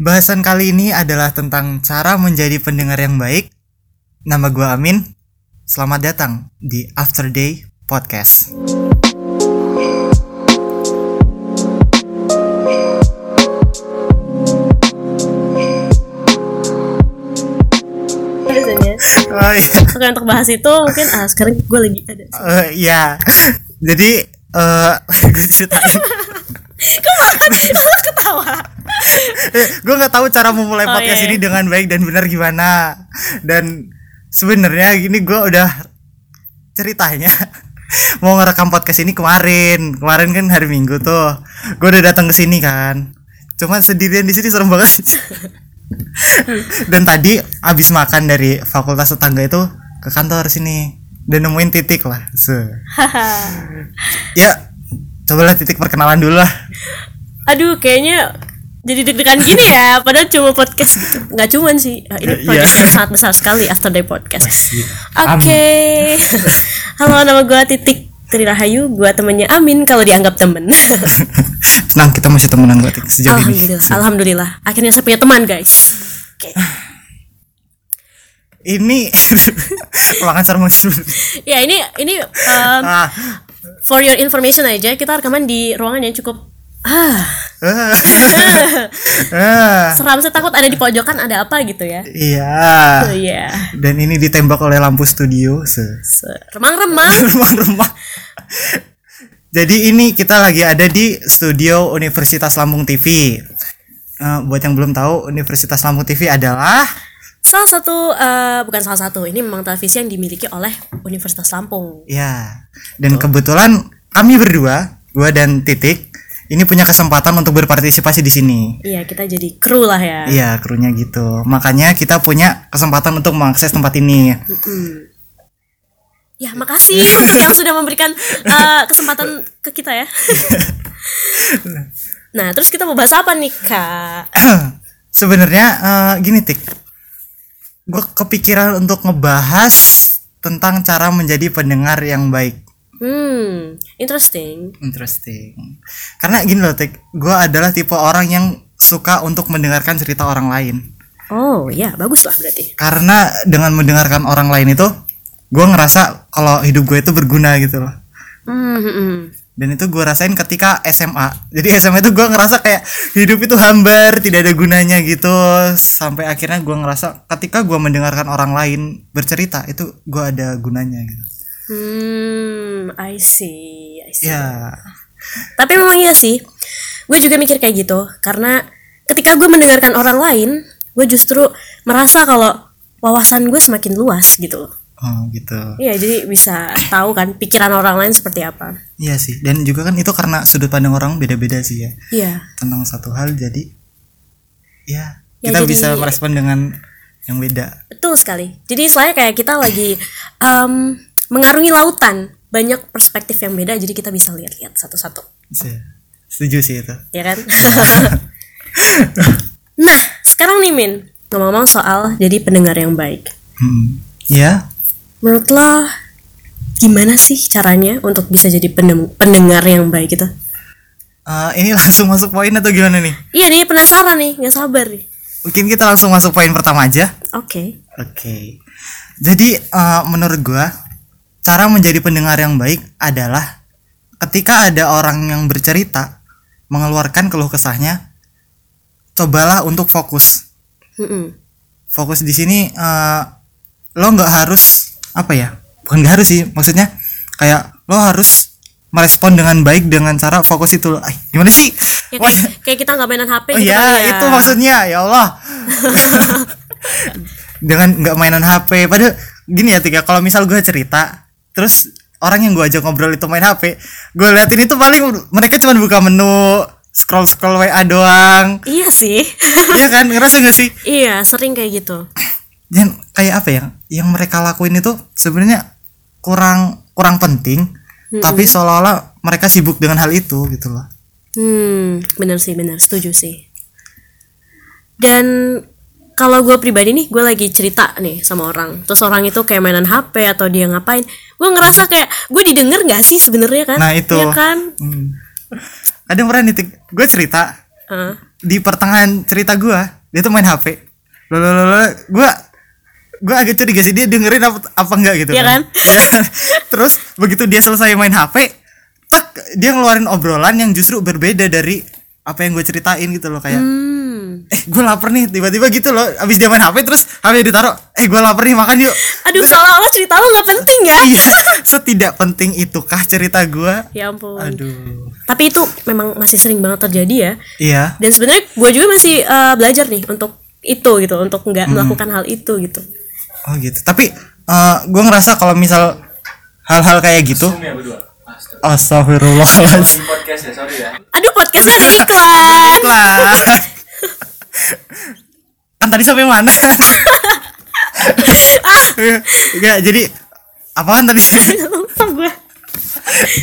Bahasan kali ini adalah tentang cara menjadi pendengar yang baik. Nama gue Amin. Selamat datang di After Day Podcast. Oh iya. oke untuk bahas itu mungkin ah sekarang gue lagi ada Eh, Iya. Jadi eh gue ceritain. terus ketawa Eh, gue nggak tahu cara memulai Oh, podcast iya, ini dengan baik dan benar gimana. Dan sebenarnya gini gue udah ceritanya mau ngerekam podcast ini kemarin. Kemarin kan hari Minggu tuh. Gue udah datang ke sini kan. Cuman sendirian di sini serem banget. dan tadi abis makan dari fakultas tetangga itu ke kantor sini dan nemuin titik lah. Se. ya, cobalah titik perkenalan dulu lah. aduh kayaknya jadi deg-degan gini ya padahal cuma podcast gitu nggak cuman sih. Ah, ini Iya. project yang sangat besar sekali after day podcast. Asik. oke. Halo nama gue titik Tri Rahayu gue temennya Amin kalau dianggap temen. Tenang, kita masih temenan buat sejauh ini. alhamdulillah alhamdulillah. Akhirnya saya punya teman guys. Oke. Ini ruangan serem dulu. ya ini ini um, Ah, for your information aja kita rekaman di ruangan yang cukup ah seram saya takut ada di pojokan ada apa gitu ya Iya. oh iya Dan ini ditembak oleh lampu studio. Se- remang-remang Rumah-rumah. Jadi ini kita lagi ada di studio Universitas Lambung TV. Eh, buat yang belum tahu, Universitas Lambung TV adalah salah satu eh, bukan salah satu ini memang televisi yang dimiliki oleh Universitas Lampung ya. Dan kebetulan kami berdua, gua dan Titik, ini punya kesempatan untuk berpartisipasi di sini. iya kita jadi kru lah ya Iya, krunya gitu. Makanya kita punya kesempatan untuk mengakses tempat ini. ya makasih untuk yang sudah memberikan eh, kesempatan ke kita ya nah terus kita mau bahas apa nih kak Sebenarnya eh, gini tik, gue kepikiran untuk ngebahas tentang cara menjadi pendengar yang baik. Hmm interesting Interesting. Karena gini loh tik, gue adalah tipe orang yang suka untuk mendengarkan cerita orang lain. oh ya bagus lah berarti Karena dengan mendengarkan orang lain itu, gue ngerasa kalau hidup gue itu berguna gitu loh. hmm, hmm, hmm. dan itu gue rasain ketika SMA jadi SMA itu gue ngerasa kayak hidup itu hambar tidak ada gunanya gitu sampai akhirnya gue ngerasa ketika gue mendengarkan orang lain bercerita itu gue ada gunanya gitu Hmm, I see, I see. ya Tapi memang iya sih, gue juga mikir kayak gitu karena ketika gue mendengarkan orang lain, gue justru merasa kalau wawasan gue semakin luas gitu loh. oh gitu Iya, jadi bisa tahu kan pikiran orang lain seperti apa. iya sih dan juga kan itu karena sudut pandang orang beda-beda sih ya Iya, tentang satu hal jadi ya Ya, kita jadi- bisa merespon dengan yang beda betul sekali. Jadi saya kayak kita lagi em, mengarungi lautan, banyak perspektif yang beda, jadi kita bisa lihat-lihat satu-satu, setuju sih itu ya kan? nah, sekarang nih Min, ngomong-ngomong soal jadi pendengar yang baik. hmm. ya Menurut lo gimana sih caranya untuk bisa jadi pendengar yang baik gitu? Eh, ini langsung masuk poin atau gimana nih Iya nih penasaran nih, nggak sabar nih. mungkin kita langsung masuk poin pertama aja Oke. Oke. Jadi eh, menurut gua cara menjadi pendengar yang baik adalah ketika ada orang yang bercerita mengeluarkan keluh kesahnya, cobalah untuk fokus. Mm-mm. Fokus di sini eh, lo nggak harus apa ya? Bukan nggak harus sih, maksudnya kayak lo harus merespon dengan baik dengan cara fokus itu. Ay, gimana sih? Ya, Wah, kayak, kayak kita nggak mainan HP Oh gitu kali ya. itu maksudnya ya Allah. Dengan nggak mainan HP. Padahal gini ya tiga. Kalau misal gue cerita, terus orang yang gue ajak ngobrol itu main HP, gue liatin itu paling mereka cuma buka menu scroll scroll WA doang. Iya sih. Iya kan, ngerasa gak sih? iya, sering kayak gitu. Dan kayak apa ya? Yang mereka lakuin itu sebenarnya kurang kurang penting, tapi seolah-olah mereka sibuk dengan hal itu gitu loh. Hmm, bener sih, bener. Setuju sih. Dan kalau gue pribadi nih, gue lagi cerita nih sama orang. Terus orang itu kayak mainan HP atau dia ngapain. Gue ngerasa kayak gue didengar nggak sih sebenarnya kan? Nah, itu. Iya kan? Hmm. Ada yang pernah nih, gue cerita, Heeh. di pertengahan cerita gua dia tuh main HP lo lo gua gua agak curiga sih dia dengerin apa apa enggak gitu Iya kan? Iya kan? terus begitu dia selesai main HP cek dia ngeluarin obrolan yang justru berbeda dari apa yang gue ceritain gitu loh kayak Hmm. Eh gue lapar nih tiba-tiba gitu loh abis dia main HP terus HP ditaruh eh gue lapar nih makan yuk Aduh, seolah-olah cerita lo nggak penting ya. iya setidak penting itukah cerita gue Ya ampun. aduh Tapi itu memang masih sering banget terjadi ya. iya Dan sebenarnya gue juga masih eh, belajar nih untuk itu gitu, untuk nggak melakukan hal itu gitu. oh gitu tapi eh gue ngerasa kalau misal hal-hal kayak gitu ya Astagfirullahaladzim podcast ya sorry ya Aduh, podcastnya ada iklan. Iklan. Kan tadi sampai mana? Enggak, jadi apaan tadi? Lupa gue.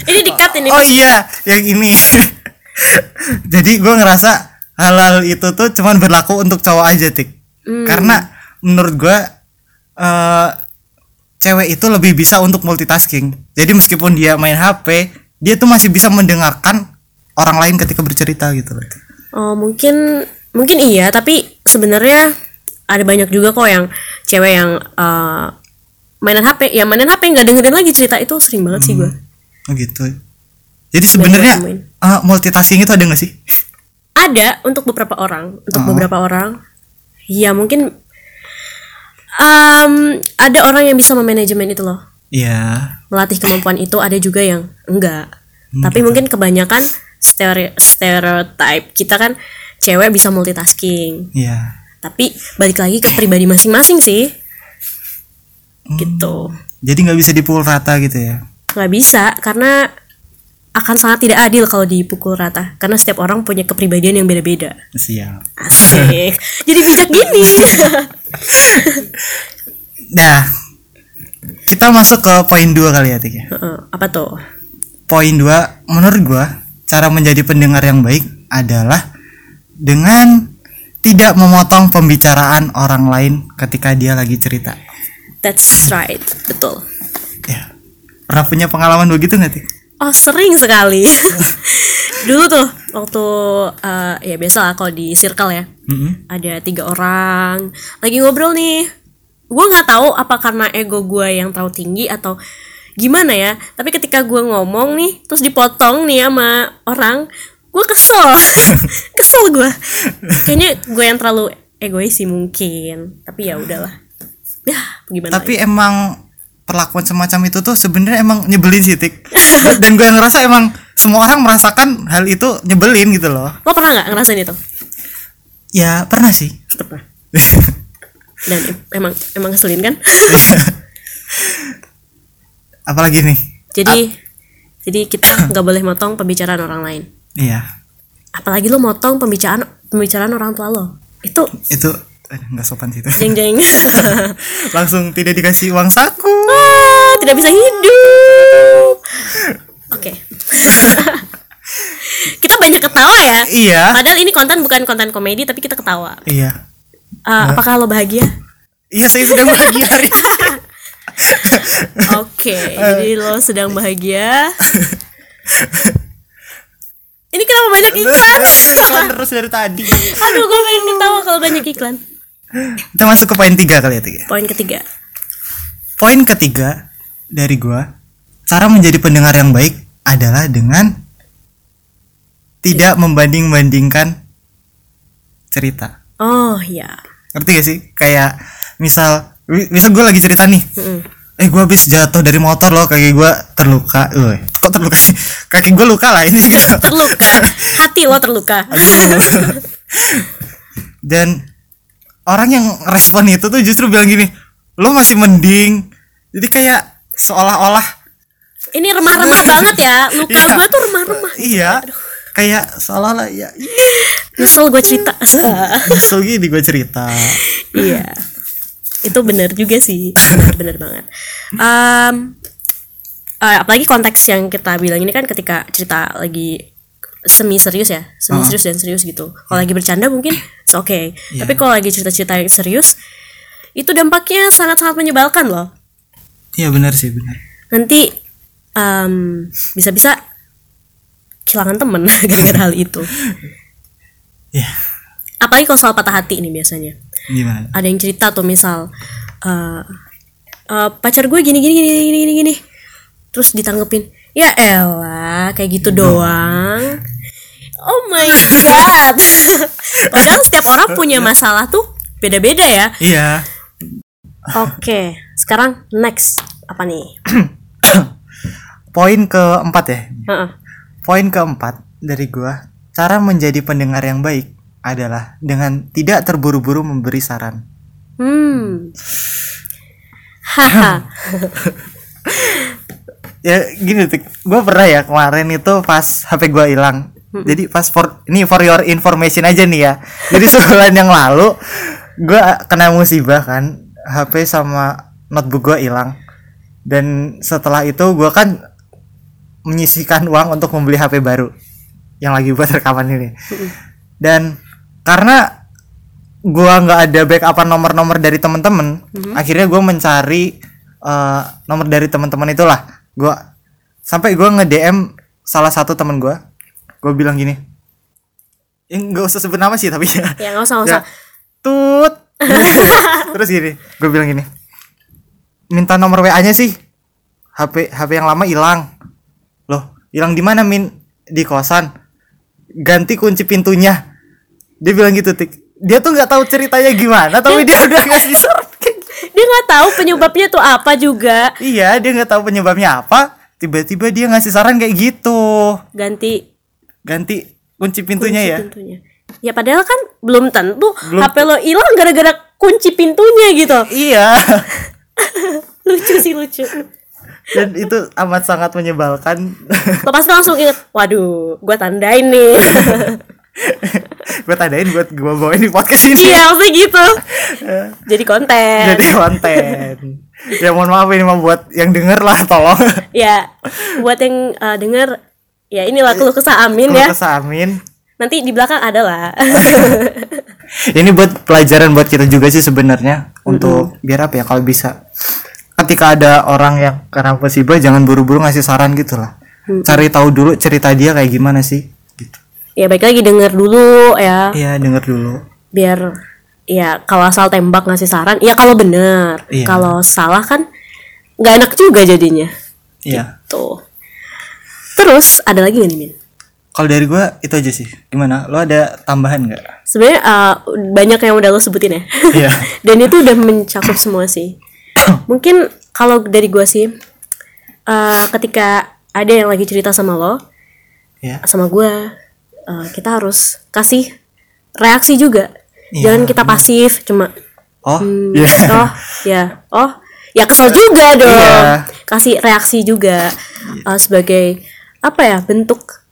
Ini dikat ini. oh iya yang ini. Jadi gue ngerasa hal-hal itu tuh cuman berlaku untuk cowok aja tik. Karena menurut gue eh cewek itu lebih bisa untuk multitasking. Jadi meskipun dia main HP dia tuh masih bisa mendengarkan orang lain ketika bercerita gitu loh Oh mungkin mungkin iya tapi sebenarnya ada banyak juga kok yang cewek yang eh, mainan HP ya mainan HP nggak dengerin lagi cerita itu sering banget sih gue oh gitu. Jadi sebenarnya eh, multitasking itu ada gak sih? Ada untuk beberapa orang untuk Oh. beberapa orang. Ya mungkin em, ada orang yang bisa memanajemen itu loh. Iya. Melatih kemampuan itu ada juga yang enggak. Hmm, tapi gitu. mungkin kebanyakan stere stereotype kita kan cewek bisa multitasking. Iya. Tapi balik lagi ke pribadi masing-masing sih. Gitu. Jadi nggak bisa dipukul rata gitu ya? Nggak bisa karena akan sangat tidak adil kalau dipukul rata. Karena setiap orang punya kepribadian yang beda-beda. Siap. Asik. Jadi bijak gini. Nah, kita masuk ke poin dua kali ya, Tik ya. Apa tuh? Poin dua, menurut gua, cara menjadi pendengar yang baik adalah dengan tidak memotong pembicaraan orang lain ketika dia lagi cerita. that's right betul Ya. Pernah punya pengalaman begitu nggak, Tik? Oh sering sekali. Dulu tuh waktu eh, ya biasa lah kalau di circle ya Mm-mm. ada tiga orang lagi ngobrol nih. Gue nggak tahu apa karena ego gue yang terlalu tinggi atau gimana ya. Tapi ketika gue ngomong nih terus dipotong nih sama orang, gue kesel, kesel gue. Kayaknya gue yang terlalu egois sih mungkin. Tapi ya udahlah. Ya gimana? Tapi emang perlakuan semacam itu tuh sebenarnya emang nyebelin sih, Tik. Dan gue ngerasa emang semua orang merasakan hal itu nyebelin gitu loh. Lo pernah nggak ngerasain itu? Ya, pernah sih. Pernah. Dan em- emang emang ngeselin kan? Apalagi nih? Jadi jadi kita nggak boleh motong pembicaraan orang lain. Iya. Apalagi lo motong pembicaraan pembicaraan orang tua lo. Itu Itu eh, nggak sopan sih itu. jeng jeng. langsung tidak dikasih uang saku Ah, tidak bisa hidup. Oke. kita banyak ketawa ya. iya Padahal ini konten bukan konten komedi tapi kita ketawa. iya Ah, apakah lo bahagia? iya saya sedang bahagia hari ini. Oke, jadi lo sedang bahagia. Ini kenapa banyak iklan? Iklan terus dari tadi Aduh, gue pengen ketawa kalau banyak iklan. kita masuk ke poin tiga kali ya tiga Poin ketiga. poin ketiga dari gua cara menjadi pendengar yang baik adalah dengan tidak membanding-bandingkan cerita Oh ya. ngerti gak sih kayak misal misal gue lagi cerita nih Mm-mm. Eh gue habis jatuh dari motor loh kaki gue terluka Uy, kok terluka sih kaki gue luka lah ini juga Terluka. Hati lo terluka. Dan orang yang respon itu tuh justru bilang gini lo masih mending jadi kayak seolah-olah Ini remah-remah banget ya. Luka Iya. gue tuh remah-remah. iya kayak seolah-olah ya iya, Nyesel gue cerita. nyesel gini gue cerita iya. Itu benar juga sih. Benar-benar banget. Em, eh, apalagi konteks yang kita bilang ini kan ketika cerita lagi semi serius ya, semi serius dan serius gitu. Kalau lagi bercanda mungkin oke, okay. tapi kalau lagi cerita-cerita yang serius itu dampaknya sangat-sangat menyebalkan loh. iya benar sih benar nanti em, bisa-bisa kehilangan temen gara-gara hal itu ya apalagi kalau soal patah hati nih biasanya Gimana? ada yang cerita tuh misal eh eh, pacar gue gini gini gini gini gini gini terus ditanggepin ya elah kayak gitu doang oh my god padahal setiap orang punya masalah tuh beda-beda ya Iya. oke sekarang next apa nih Poin keempat ya. Heeh. Poin keempat dari gua, cara menjadi pendengar yang baik adalah dengan tidak terburu-buru memberi saran. hmm haha Ya gini tik, gua pernah ya kemarin itu pas HP gua hilang. Jadi pas for ini for your information aja nih ya. Jadi sebulan yang lalu gua kena musibah kan, HP sama notebook gua hilang. Dan setelah itu gua kan menyisihkan uang untuk membeli HP baru yang lagi buat rekaman ini. Dan karena gua nggak ada backupan nomor-nomor dari teman-teman, akhirnya gua mencari eh, nomor dari teman-teman itulah. Gua sampai gua nge-DM salah satu teman gua. Gua bilang gini. Ya nggak usah sebut nama sih tapi ya. ya nggak usah nggak usah Ya, tut. Terus gini, gue bilang gini. Minta nomor WA-nya sih. HP HP yang lama hilang. Loh, hilang di mana, Min? Di kosan. Ganti kunci pintunya. Dia bilang gitu, Tik. Dia tuh nggak tahu ceritanya gimana, tapi dia udah ngasih saran. dia nggak tahu penyebabnya tuh apa juga Iya, dia nggak tahu penyebabnya apa. Tiba-tiba dia ngasih saran kayak gitu. ganti Ganti kunci pintunya kunci ya. pintunya. Ya padahal kan belum tentu Belum HP lo hilang gara-gara kunci pintunya gitu. Iya. Lucu sih lucu. Dan itu amat sangat menyebalkan. Lo pasti langsung inget, waduh, gua tandain nih. gue tandain buat gue bawain di podcast ini. iya, maksudnya gitu. Jadi konten. Jadi konten. ya mohon maaf ini mau buat yang denger lah tolong. Ya, buat yang eh, denger, ya inilah keluh kesah Amin ya. Kalau kesamin. Nanti di belakang ada lah. Ini buat pelajaran buat kita juga sih sebenarnya untuk biar apa ya kalau bisa ketika ada orang yang kena musibah jangan buru-buru ngasih saran gitu lah. Cari tahu dulu cerita dia kayak gimana sih. Ya baik lagi denger dulu ya. Iya, denger dulu. Biar ya kalau asal tembak ngasih saran, ya kalau bener. Iya. Kalau salah kan nggak enak juga jadinya. Iya. Tuh. Terus ada lagi nggak nih Min? Kalau dari gua itu aja sih. Gimana? Lo ada tambahan nggak? Sebenarnya uh, banyak yang udah lo sebutin ya. Iya. Dan itu udah mencakup semua sih. Mungkin kalau dari gua sih, uh, ketika ada yang lagi cerita sama lo, Iya. sama gua, uh, kita harus kasih reaksi juga. Iya, Jangan kita pasif, cuma Oh, Hmm. iya. oh ya oh ya kesel juga dong Iya. kasih reaksi juga uh, sebagai apa ya bentuk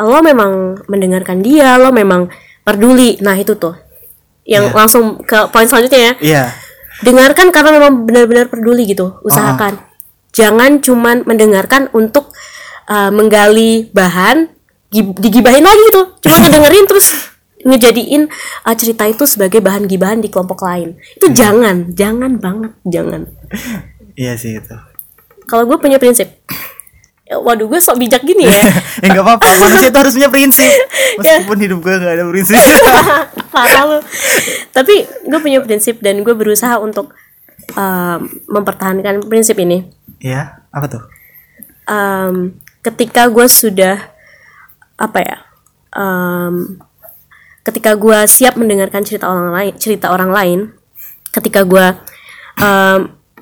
lo memang mendengarkan dia lo memang peduli nah itu tuh yang Iya. langsung ke poin selanjutnya ya Iya. dengarkan karena memang benar-benar peduli gitu usahakan jangan cuman mendengarkan untuk uh, menggali bahan digibahin lagi tuh. Cuma ngedengerin terus ngejadiin uh, cerita itu sebagai bahan gibahan di kelompok lain. Itu jangan jangan banget jangan. Iya sih itu. kalau gue punya prinsip Ya, waduh gue sok bijak gini ya. Ya nggak apa-apa. Manusia itu harus punya prinsip. Meskipun hidup gue nggak ada prinsip. Parah lu. Tapi gue punya prinsip dan gue berusaha untuk um, mempertahankan prinsip ini. Ya apa tuh? Um, ketika gue sudah apa ya um, ketika gue siap mendengarkan cerita orang lain cerita orang lain ketika gue um,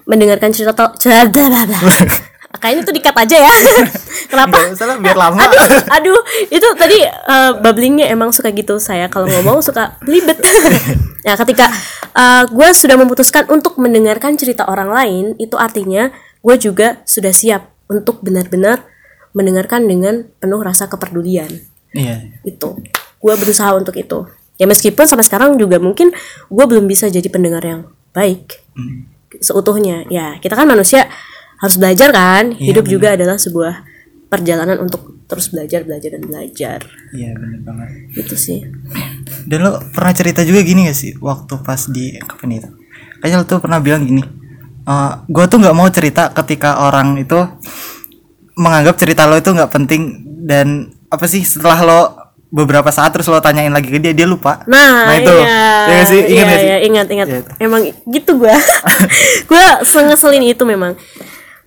mendengarkan cerita to- cerita kayaknya itu dikat aja ya. Kenapa? Nggak usah lah, biar lama. aduh aduh itu tadi uh, bubblingnya emang suka gitu saya kalau ngomong suka belibet nah ketika gue sudah memutuskan untuk mendengarkan cerita orang lain itu artinya gue juga sudah siap untuk benar-benar mendengarkan dengan penuh rasa kepedulian. Iya. Itu. Gue berusaha untuk itu. Ya meskipun sampai sekarang juga mungkin gue belum bisa jadi pendengar yang baik. Hmm. seutuhnya. Ya kita kan manusia harus belajar kan? Iya, hidup juga adalah sebuah perjalanan untuk terus belajar belajar dan belajar. Iya bener banget. Itu sih. Dan lo pernah cerita juga gini gak sih waktu pas di kapan itu? Kayaknya lo tuh pernah bilang gini "Eh, gue tuh nggak mau cerita ketika orang itu menganggap cerita lo itu nggak penting dan apa sih setelah lo beberapa saat terus lo tanyain lagi ke dia dia lupa Nah, itu iya, ya sih ingat iya, sih iya, ingat, ingat. Iya, itu. Emang gitu gua. gua sengeselin itu memang.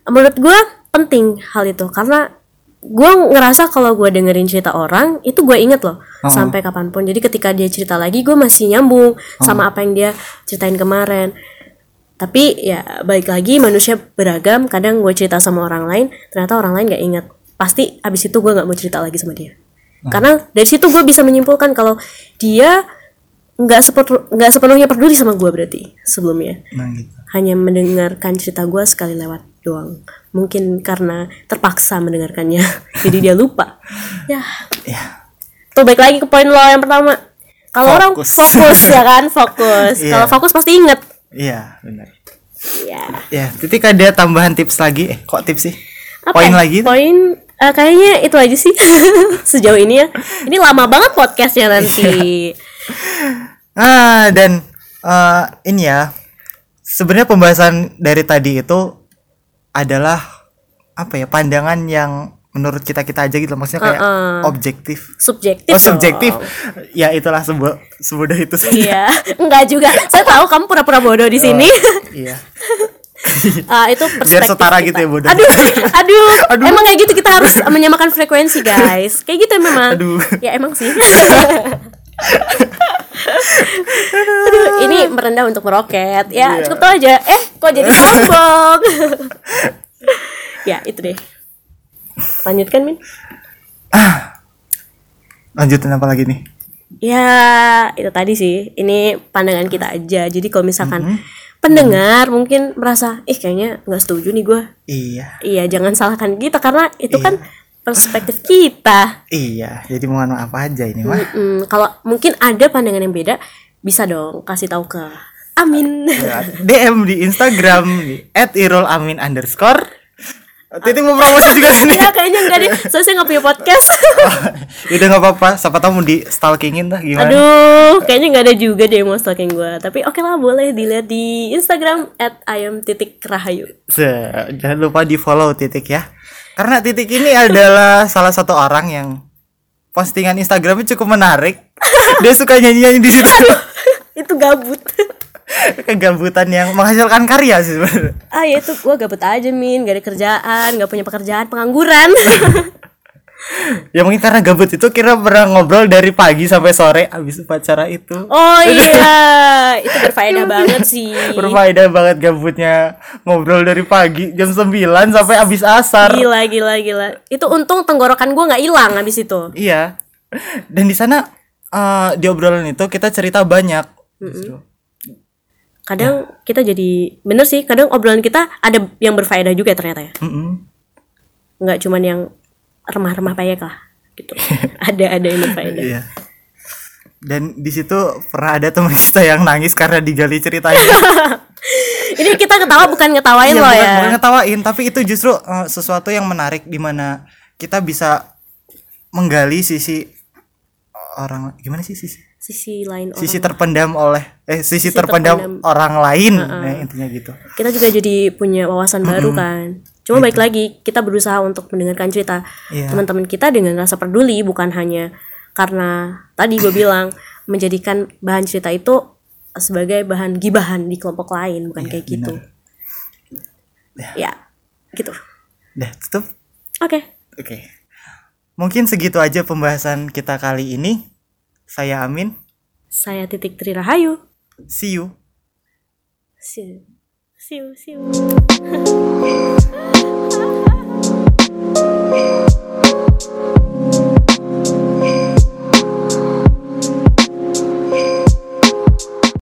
Menurut gua penting hal itu karena gua ngerasa kalau gua dengerin cerita orang itu gua inget loh Oh. sampai kapan pun. Jadi ketika dia cerita lagi gua masih nyambung sama apa yang dia ceritain kemarin. Tapi ya balik lagi manusia beragam. Kadang gue cerita sama orang lain, ternyata orang lain gak inget. Pasti abis itu gue nggak mau cerita lagi sama dia. Karena dari situ gue bisa menyimpulkan kalau dia nggak sepenuh nggak sepenuhnya peduli sama gue berarti sebelumnya. Nah gitu. Hanya mendengarkan cerita gue sekali lewat doang. Mungkin karena terpaksa mendengarkannya. Jadi dia lupa. Ya. Ya. Tuh baik lagi ke poin lo yang pertama. Kalau orang Fokus. ya kan? Fokus. Iya. kalau fokus pasti inget iya benar. Ya ya titik ada tambahan tips lagi? Eh kok tips sih? Apa poin ya? lagi poin eh, kayaknya itu aja sih. Sejauh ini ya. Ini lama banget podcastnya nanti. Ah dan eh, ini ya. Sebenarnya pembahasan dari tadi itu adalah apa ya pandangan yang menurut kita kita aja gitu maksudnya kayak Uh-uh. objektif subjektif oh subjektif ya itulah sebuah semudah itu saja iya enggak juga saya tahu kamu pura-pura bodoh di sini iya Ah, itu perspektif setara kita. gitu ya, bodoh. Aduh, aduh, Aduh. Emang kayak gitu kita harus menyamakan frekuensi, guys. Kayak gitu memang. Aduh. Ya emang sih. aduh, ini merendah untuk meroket. Ya, Iya. cukup tahu aja. Eh, kok jadi sombong? ya, itu deh. Lanjutkan, Min. lanjutin apa lagi nih Ya, itu tadi sih. Ini pandangan kita aja. Jadi kalau misalkan Mm-hmm. pendengar mungkin merasa, ih kayaknya nggak setuju nih gue. iya Iya, jangan salahkan kita karena itu Iya. kan perspektif kita. iya jadi mau ngomong apa aja ini mah Mm, kalau mungkin ada pandangan yang beda, bisa dong kasih tahu ke Amin. Ya, DM di Instagram di @irolamin underscore Titik mau promosi juga sini ya kayaknya enggak deh, soalnya saya nggak punya podcast. udah nggak apa-apa siapa tahu mau di stalkingin dah gimana Aduh, kayaknya nggak ada juga deh mau stalking gue. Tapi oke lah, boleh dilihat di Instagram @ayam titik rahayu. Se- jangan lupa di follow titik ya karena titik ini adalah salah satu orang yang postingan Instagramnya cukup menarik dia suka nyanyi nyanyi di situ Itu gabut. Kegabutan yang menghasilkan karya sih sebenarnya ah ya itu gue gabut aja min, gak ada kerjaan, gak punya pekerjaan, pengangguran. ya mungkin karena gabut itu kira pernah ngobrol dari pagi sampai sore abis upacara itu oh iya, itu berfaedah banget sih. berfaedah banget gabutnya ngobrol dari pagi jam 9 sampai abis asar Gila gila gila. Itu untung tenggorokan gue nggak hilang habis itu. iya dan di sana eh, di obrolan itu kita cerita banyak justru. Kadang kita jadi bener sih. Kadang obrolan kita ada yang berfaedah juga ternyata ya. Mm-mm. Nggak cuman yang remah-remah payek lah. Gitu. ada ada yang berfaedah. Iya. Dan di situ pernah ada teman kita yang nangis karena digali ceritanya. Ini kita ketawa bukan ngetawain Iya, loh bukan, ya. bukan ngetawain, tapi itu justru eh, sesuatu yang menarik di mana kita bisa menggali sisi orang gimana sih sisi Sisi lain orang. sisi terpendam oleh eh sisi, Sisi terpendam, terpendam. orang lain nah, intinya gitu. Kita juga jadi punya wawasan baru kan. Cuma baik lagi kita berusaha untuk mendengarkan cerita Iya. teman-teman kita dengan rasa peduli bukan hanya karena tadi gue bilang menjadikan bahan cerita itu sebagai bahan gibahan di kelompok lain bukan kayak gitu. Ya, gitu. Dah tutup. Oke. Oke. Mungkin segitu aja pembahasan kita kali ini. Saya Amin. Saya Titik Tri Rahayu. See you. See you. See you. See you.